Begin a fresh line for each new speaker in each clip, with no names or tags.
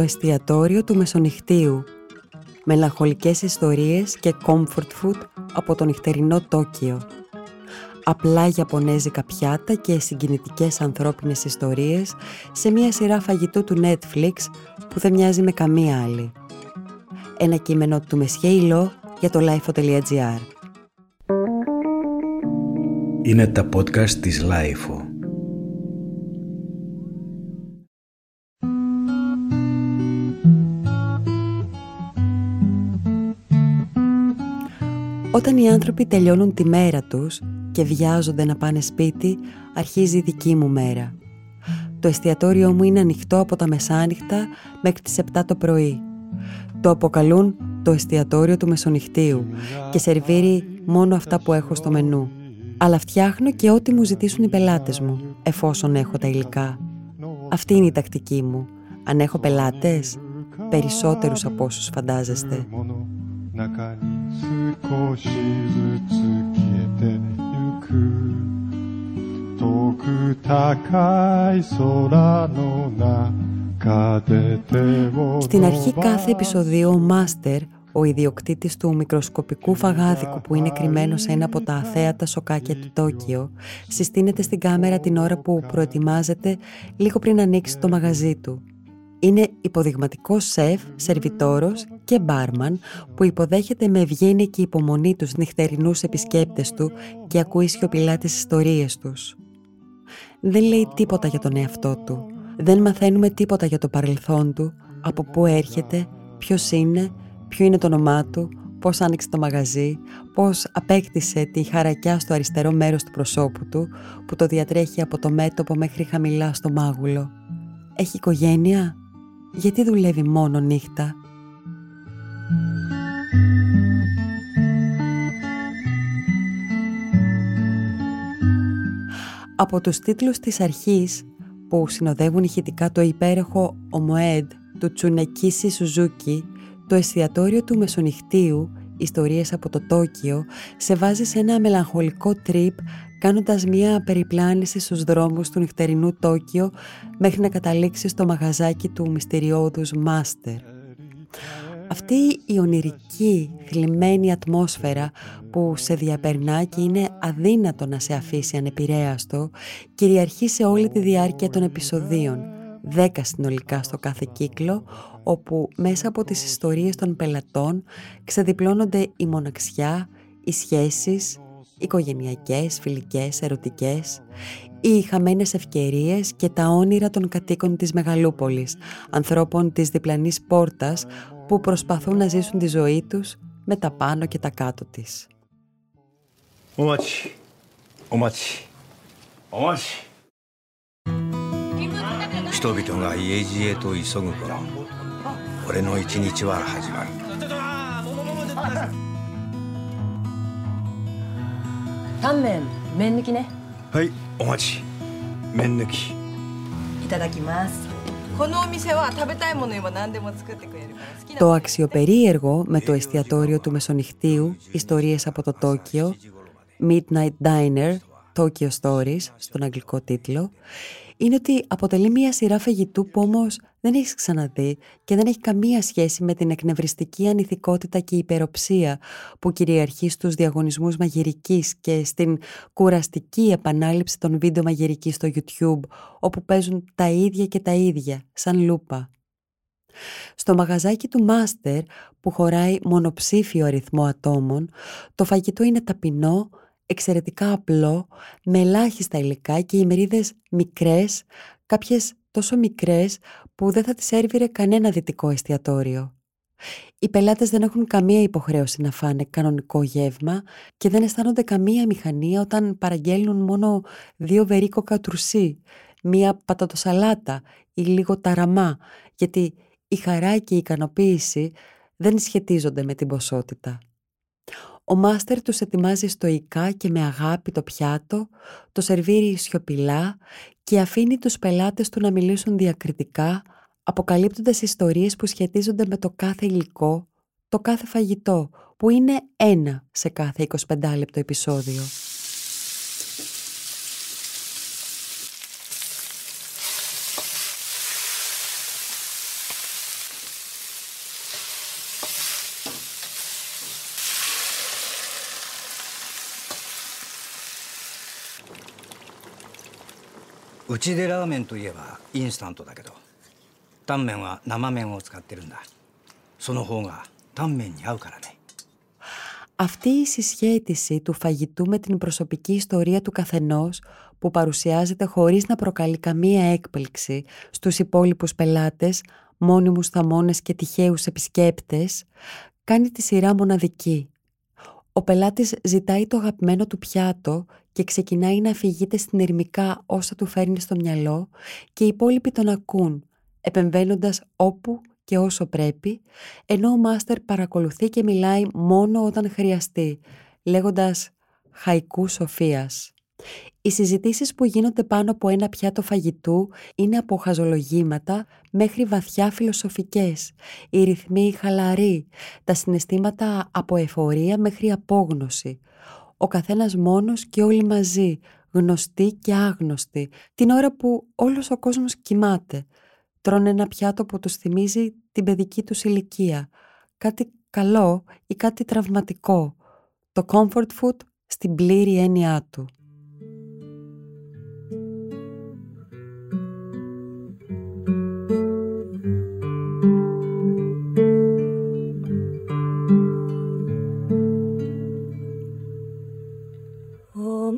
Το εστιατόριο του Μεσονυχτίου. Μελαγχολικές ιστορίες και comfort food από το νυχτερινό Τόκιο. Απλά γιαπωνέζικα πιάτα και συγκινητικές ανθρώπινες ιστορίες σε μια σειρά φαγητού του Netflix που δεν μοιάζει με καμία άλλη. Ένα κείμενο του Μεσχέιλο για το lifeo.gr
Είναι τα podcast της Lifeo.
Όταν οι άνθρωποι τελειώνουν τη μέρα τους και βιάζονται να πάνε σπίτι, αρχίζει η δική μου μέρα. Το εστιατόριό μου είναι ανοιχτό από τα μεσάνυχτα μέχρι τις 7 το πρωί. Το αποκαλούν το εστιατόριο του μεσονυχτίου και σερβίρει μόνο αυτά που έχω στο μενού. Αλλά φτιάχνω και ό,τι μου ζητήσουν οι πελάτες μου, εφόσον έχω τα υλικά. Αυτή είναι η τακτική μου. Αν έχω πελάτες, περισσότερους από όσους φαντάζεστε. Στην αρχή κάθε επεισοδίου ο Μάστερ, ο ιδιοκτήτης του μικροσκοπικού φαγάδικου που είναι κρυμμένο σε ένα από τα αθέατα σοκάκια του Τόκιο, συστήνεται στην κάμερα την ώρα που προετοιμάζεται λίγο πριν ανοίξει το μαγαζί του. Είναι υποδειγματικός σεφ, σερβιτόρος και μπάρμαν που υποδέχεται με ευγένεια και υπομονή τους νυχτερινούς επισκέπτες του και ακούει σιωπηλά τις ιστορίες τους. Δεν λέει τίποτα για τον εαυτό του. Δεν μαθαίνουμε τίποτα για το παρελθόν του, από πού έρχεται, ποιος είναι, ποιο είναι το όνομά του, πώς άνοιξε το μαγαζί, πώς απέκτησε τη χαρακιά στο αριστερό μέρος του προσώπου του, που το διατρέχει από το μέτωπο μέχρι χαμηλά στο μάγουλο. Έχει οικογένεια, γιατί δουλεύει μόνο νύχτα; Από τους τίτλους της αρχής που συνοδεύουν ηχητικά το υπέροχο «Ομοέντ» του Τσουνεκίση Σουζούκι, το εστιατόριο του Μεσονυχτίου ιστορίες από το Τόκιο σε βάζει σε ένα μελαγχολικό τρίπ κάνοντας μία περιπλάνηση στους δρόμους του νυχτερινού Τόκιο μέχρι να καταλήξει στο μαγαζάκι του μυστηριώδους Μάστερ. Αυτή η ονειρική, θλιμμένη ατμόσφαιρα που σε διαπερνά και είναι αδύνατο να σε αφήσει ανεπηρέαστο, κυριαρχεί σε όλη τη διάρκεια των επεισοδίων, δέκα συνολικά στο κάθε κύκλο, όπου μέσα από τις ιστορίες των πελατών ξεδιπλώνονται η μοναξιά, οι σχέσεις, οικογενειακές, φιλικές, ερωτικές, οι χαμένες ευκαιρίες και τα όνειρα των κατοίκων της Μεγαλούπολης, ανθρώπων της διπλανής πόρτας που προσπαθούν να ζήσουν τη ζωή τους με τα πάνω και τα κάτω της. Το αξιοπερίεργο με το εστιατόριο του Μεσονυχτίου Ιστορίες από το Τόκιο Midnight Diner Tokyo Stories στον αγγλικό τίτλο είναι ότι αποτελεί μια σειρά φαγητού που όμως δεν έχεις ξαναδεί και δεν έχει καμία σχέση με την εκνευριστική ανηθικότητα και υπεροψία που κυριαρχεί στους διαγωνισμούς μαγειρικής και στην κουραστική επανάληψη των βίντεο μαγειρικής στο YouTube όπου παίζουν τα ίδια και τα ίδια, σαν λούπα. Στο μαγαζάκι του Μάστερ που χωράει μονοψήφιο αριθμό ατόμων, το φαγητό είναι ταπεινό, εξαιρετικά απλό, με ελάχιστα υλικά και οι μερίδες μικρές, κάποιες τόσο μικρές που δεν θα τις έρβηρε κανένα δυτικό εστιατόριο. Οι πελάτες δεν έχουν καμία υποχρέωση να φάνε κανονικό γεύμα και δεν αισθάνονται καμία μηχανία όταν παραγγέλνουν μόνο δύο βερίκοκα τρουσί, μία πατατοσαλάτα ή λίγο ταραμά, γιατί η χαρά και η ικανοποίηση δεν σχετίζονται με την ποσότητα. Ο μάστερ τους ετοιμάζει στοικά και με αγάπη το πιάτο, το σερβίρει σιωπηλά και αφήνει τους πελάτες του να μιλήσουν διακριτικά, αποκαλύπτοντας ιστορίες που σχετίζονται με το κάθε υλικό, το κάθε φαγητό, που είναι ένα σε κάθε 25 λεπτό επεισόδιο.
うちでラーメンといえばインスタントだけどタンメンは生麺を使ってるんだその方がタンメンに合うからね
Αυτή η συσχέτιση του φαγητού με την προσωπική ιστορία του καθενός που παρουσιάζεται χωρίς να προκαλεί καμία έκπληξη στους υπόλοιπους πελάτες, μόνιμους θαμώνες και τυχαίους επισκέπτες, κάνει τη σειρά μοναδική. Ο πελάτης ζητάει το αγαπημένο του πιάτο και ξεκινάει να αφηγείται στην ερμικά όσα του φέρνει στο μυαλό και οι υπόλοιποι τον ακούν, επεμβαίνοντας όπου και όσο πρέπει, ενώ ο μάστερ παρακολουθεί και μιλάει μόνο όταν χρειαστεί, λέγοντας «χαϊκού σοφίας». Οι συζητήσεις που γίνονται πάνω από ένα πιάτο φαγητού είναι από χαζολογήματα μέχρι βαθιά φιλοσοφικές, οι ρυθμοί χαλαροί, τα συναισθήματα από εφορία μέχρι απόγνωση. Ο καθένας μόνος και όλοι μαζί, γνωστοί και άγνωστοι, την ώρα που όλος ο κόσμος κοιμάται. Τρώνε ένα πιάτο που τους θυμίζει την παιδική τους ηλικία. Κάτι καλό ή κάτι τραυματικό. Το comfort food στην πλήρη έννοιά του.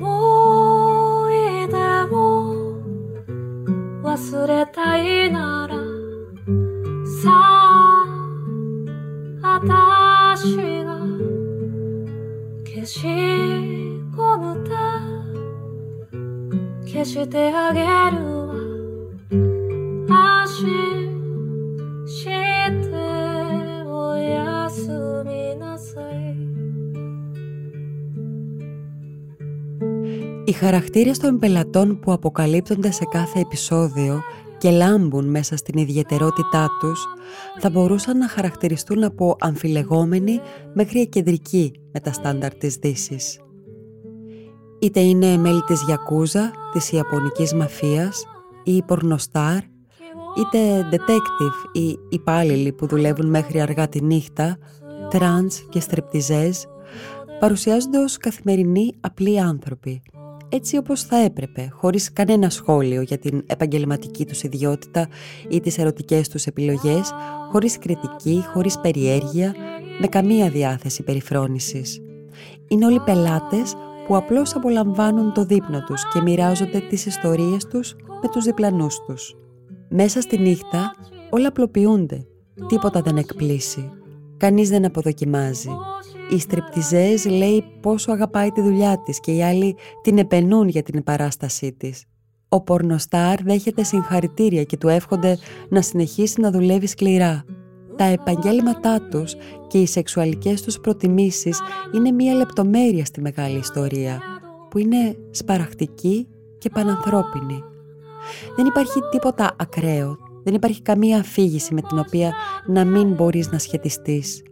思い出も忘れたいならさあ私が消し込むて消してあげる。Οι χαρακτήρες των πελατών που αποκαλύπτονται σε κάθε επεισόδιο και λάμπουν μέσα στην ιδιαιτερότητά τους θα μπορούσαν να χαρακτηριστούν από αμφιλεγόμενοι μέχρι εκκεντρικοί με τα στάνταρ της Δύσης. Είτε είναι μέλη της Γιακούζα, της Ιαπωνικής μαφίας ή πορνοστάρ, είτε detective ή υπάλληλοι που δουλεύουν μέχρι αργά τη νύχτα, τρανς και στρεπτιζές, παρουσιάζονται ως καθημερινοί απλοί άνθρωποι έτσι όπως θα έπρεπε, χωρίς κανένα σχόλιο για την επαγγελματική τους ιδιότητα ή τις ερωτικές τους επιλογές, χωρίς κριτική, χωρίς περιέργεια, με καμία διάθεση περιφρόνησης. Είναι όλοι πελάτες που απλώς απολαμβάνουν το δείπνο τους και μοιράζονται τις ιστορίες τους με τους διπλανούς τους. Μέσα στη νύχτα όλα απλοποιούνται, τίποτα δεν εκπλήσει, κανείς δεν αποδοκιμάζει οι στριπτιζές λέει πόσο αγαπάει τη δουλειά της και οι άλλοι την επενούν για την παράστασή της. Ο πορνοστάρ δέχεται συγχαρητήρια και του εύχονται να συνεχίσει να δουλεύει σκληρά. Τα επαγγέλματά τους και οι σεξουαλικές τους προτιμήσεις είναι μία λεπτομέρεια στη μεγάλη ιστορία, που είναι σπαραχτική και πανανθρώπινη. Δεν υπάρχει τίποτα ακραίο, δεν υπάρχει καμία αφήγηση με την οποία να μην μπορείς να σχετιστείς.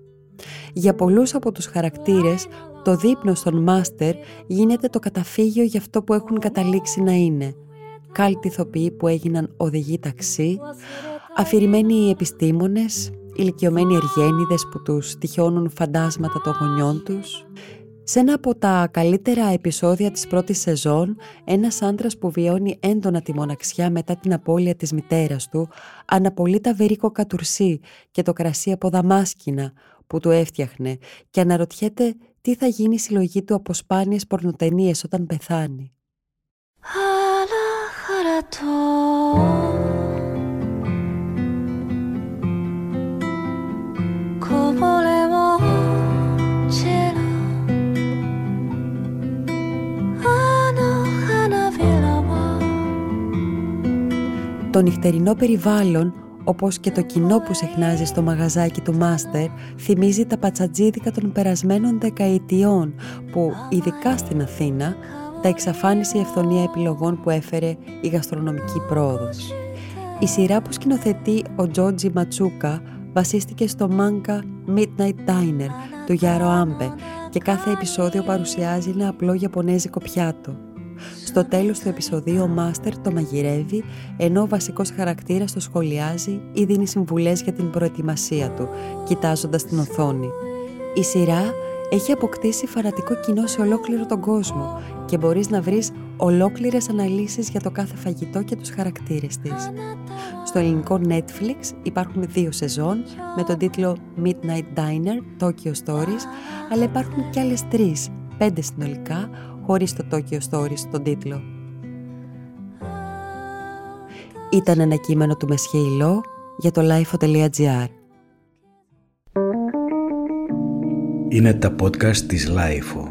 Για πολλούς από τους χαρακτήρες, το δείπνος στον μάστερ γίνεται το καταφύγιο για αυτό που έχουν καταλήξει να είναι. Κάλτοι ηθοποιοί που έγιναν οδηγοί ταξί, αφηρημένοι επιστήμονες, ηλικιωμένοι εργένιδες που τους τυχιώνουν φαντάσματα των γονιών τους. Σε ένα από τα καλύτερα επεισόδια της πρώτης σεζόν, ένας άντρας που βιώνει έντονα τη μοναξιά μετά την απώλεια της μητέρας του, αναπολύει τα βερίκο κατουρσί και το κρασί από δαμάσκηνα, που του έφτιαχνε και αναρωτιέται τι θα γίνει η συλλογή του από σπάνιες πορνοτενίες όταν πεθάνει. Το νυχτερινό περιβάλλον όπως και το κοινό που συχνάζει στο μαγαζάκι του Μάστερ, θυμίζει τα πατσατζίδικα των περασμένων δεκαετιών που, ειδικά στην Αθήνα, τα εξαφάνισε η ευθονία επιλογών που έφερε η γαστρονομική πρόοδος. Η σειρά που σκηνοθετεί ο Τζότζι Ματσούκα βασίστηκε στο μάγκα Midnight Diner του Γιάρο Άμπε και κάθε επεισόδιο παρουσιάζει ένα απλό Ιαπωνέζικο πιάτο. Στο τέλος του επεισοδίου ο Μάστερ το μαγειρεύει, ενώ ο βασικός χαρακτήρας το σχολιάζει ή δίνει συμβουλές για την προετοιμασία του, κοιτάζοντας την οθόνη. Η σειρά έχει αποκτήσει φανατικό κοινό σε ολόκληρο τον κόσμο και μπορείς να βρεις ολόκληρες αναλύσεις για το κάθε φαγητό και τους χαρακτήρες της. Στο ελληνικό Netflix υπάρχουν δύο σεζόν με τον τίτλο Midnight Diner, Tokyo Stories, αλλά υπάρχουν και άλλες τρεις, πέντε συνολικά, χωρίς το Tokyo Stories στον τίτλο. Ήταν ένα κείμενο του Μεσχέηλό για το lifeo.gr.
Είναι τα podcast της Lifeo.